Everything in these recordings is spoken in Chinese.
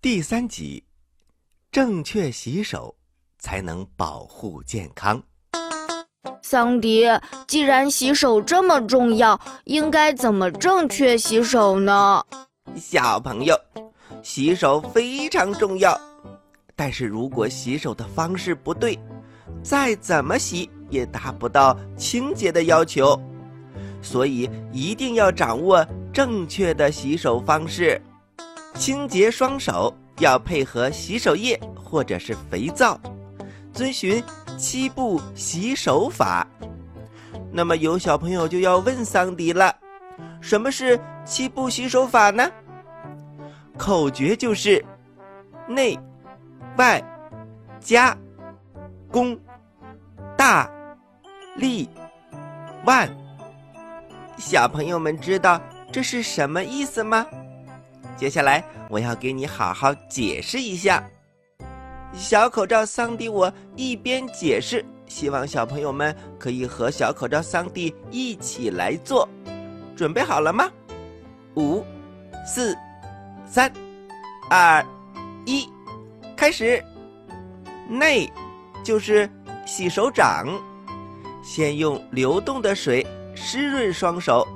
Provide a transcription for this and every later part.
第三集，正确洗手才能保护健康。桑迪，既然洗手这么重要，应该怎么正确洗手呢？小朋友，洗手非常重要，但是如果洗手的方式不对，再怎么洗也达不到清洁的要求，所以一定要掌握正确的洗手方式。清洁双手要配合洗手液或者是肥皂，遵循七步洗手法。那么有小朋友就要问桑迪了：什么是七步洗手法呢？口诀就是内、外、家、公、大、利、万。小朋友们知道这是什么意思吗？接下来我要给你好好解释一下。小口罩桑迪，我一边解释，希望小朋友们可以和小口罩桑迪一起来做。准备好了吗？五、四、三、二、一，开始。内就是洗手掌，先用流动的水湿润双手，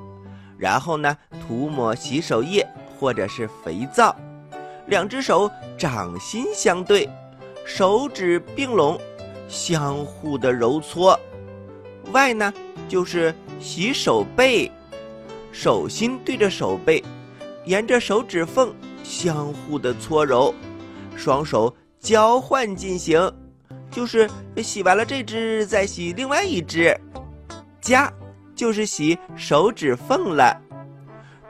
然后呢涂抹洗手液。或者是肥皂，两只手掌心相对，手指并拢，相互的揉搓。外呢就是洗手背，手心对着手背，沿着手指缝相互的搓揉，双手交换进行，就是洗完了这只再洗另外一只。夹就是洗手指缝了，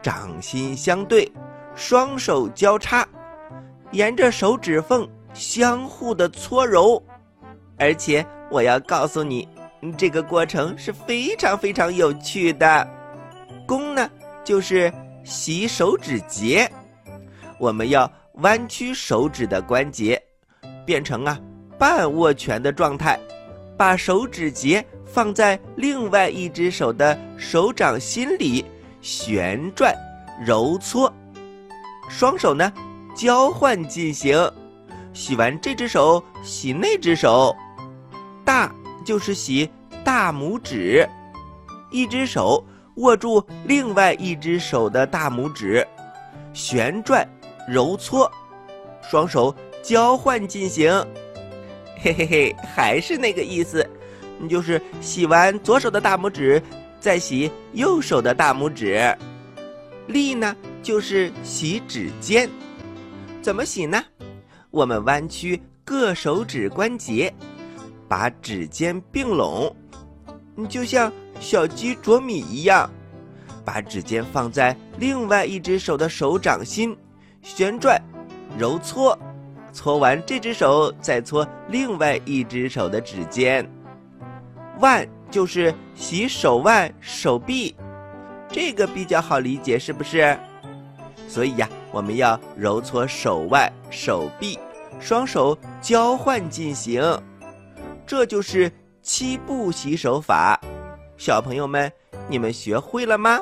掌心相对。双手交叉，沿着手指缝相互的搓揉，而且我要告诉你，这个过程是非常非常有趣的。弓呢，就是洗手指节，我们要弯曲手指的关节，变成啊半握拳的状态，把手指节放在另外一只手的手掌心里旋转揉搓。双手呢，交换进行，洗完这只手，洗那只手。大就是洗大拇指，一只手握住另外一只手的大拇指，旋转揉搓，双手交换进行。嘿嘿嘿，还是那个意思，就是洗完左手的大拇指，再洗右手的大拇指。力呢？就是洗指尖，怎么洗呢？我们弯曲各手指关节，把指尖并拢，就像小鸡啄米一样，把指尖放在另外一只手的手掌心，旋转、揉搓，搓完这只手再搓另外一只手的指尖。腕就是洗手腕、手臂，这个比较好理解，是不是？所以呀，我们要揉搓手腕、手臂，双手交换进行，这就是七步洗手法。小朋友们，你们学会了吗？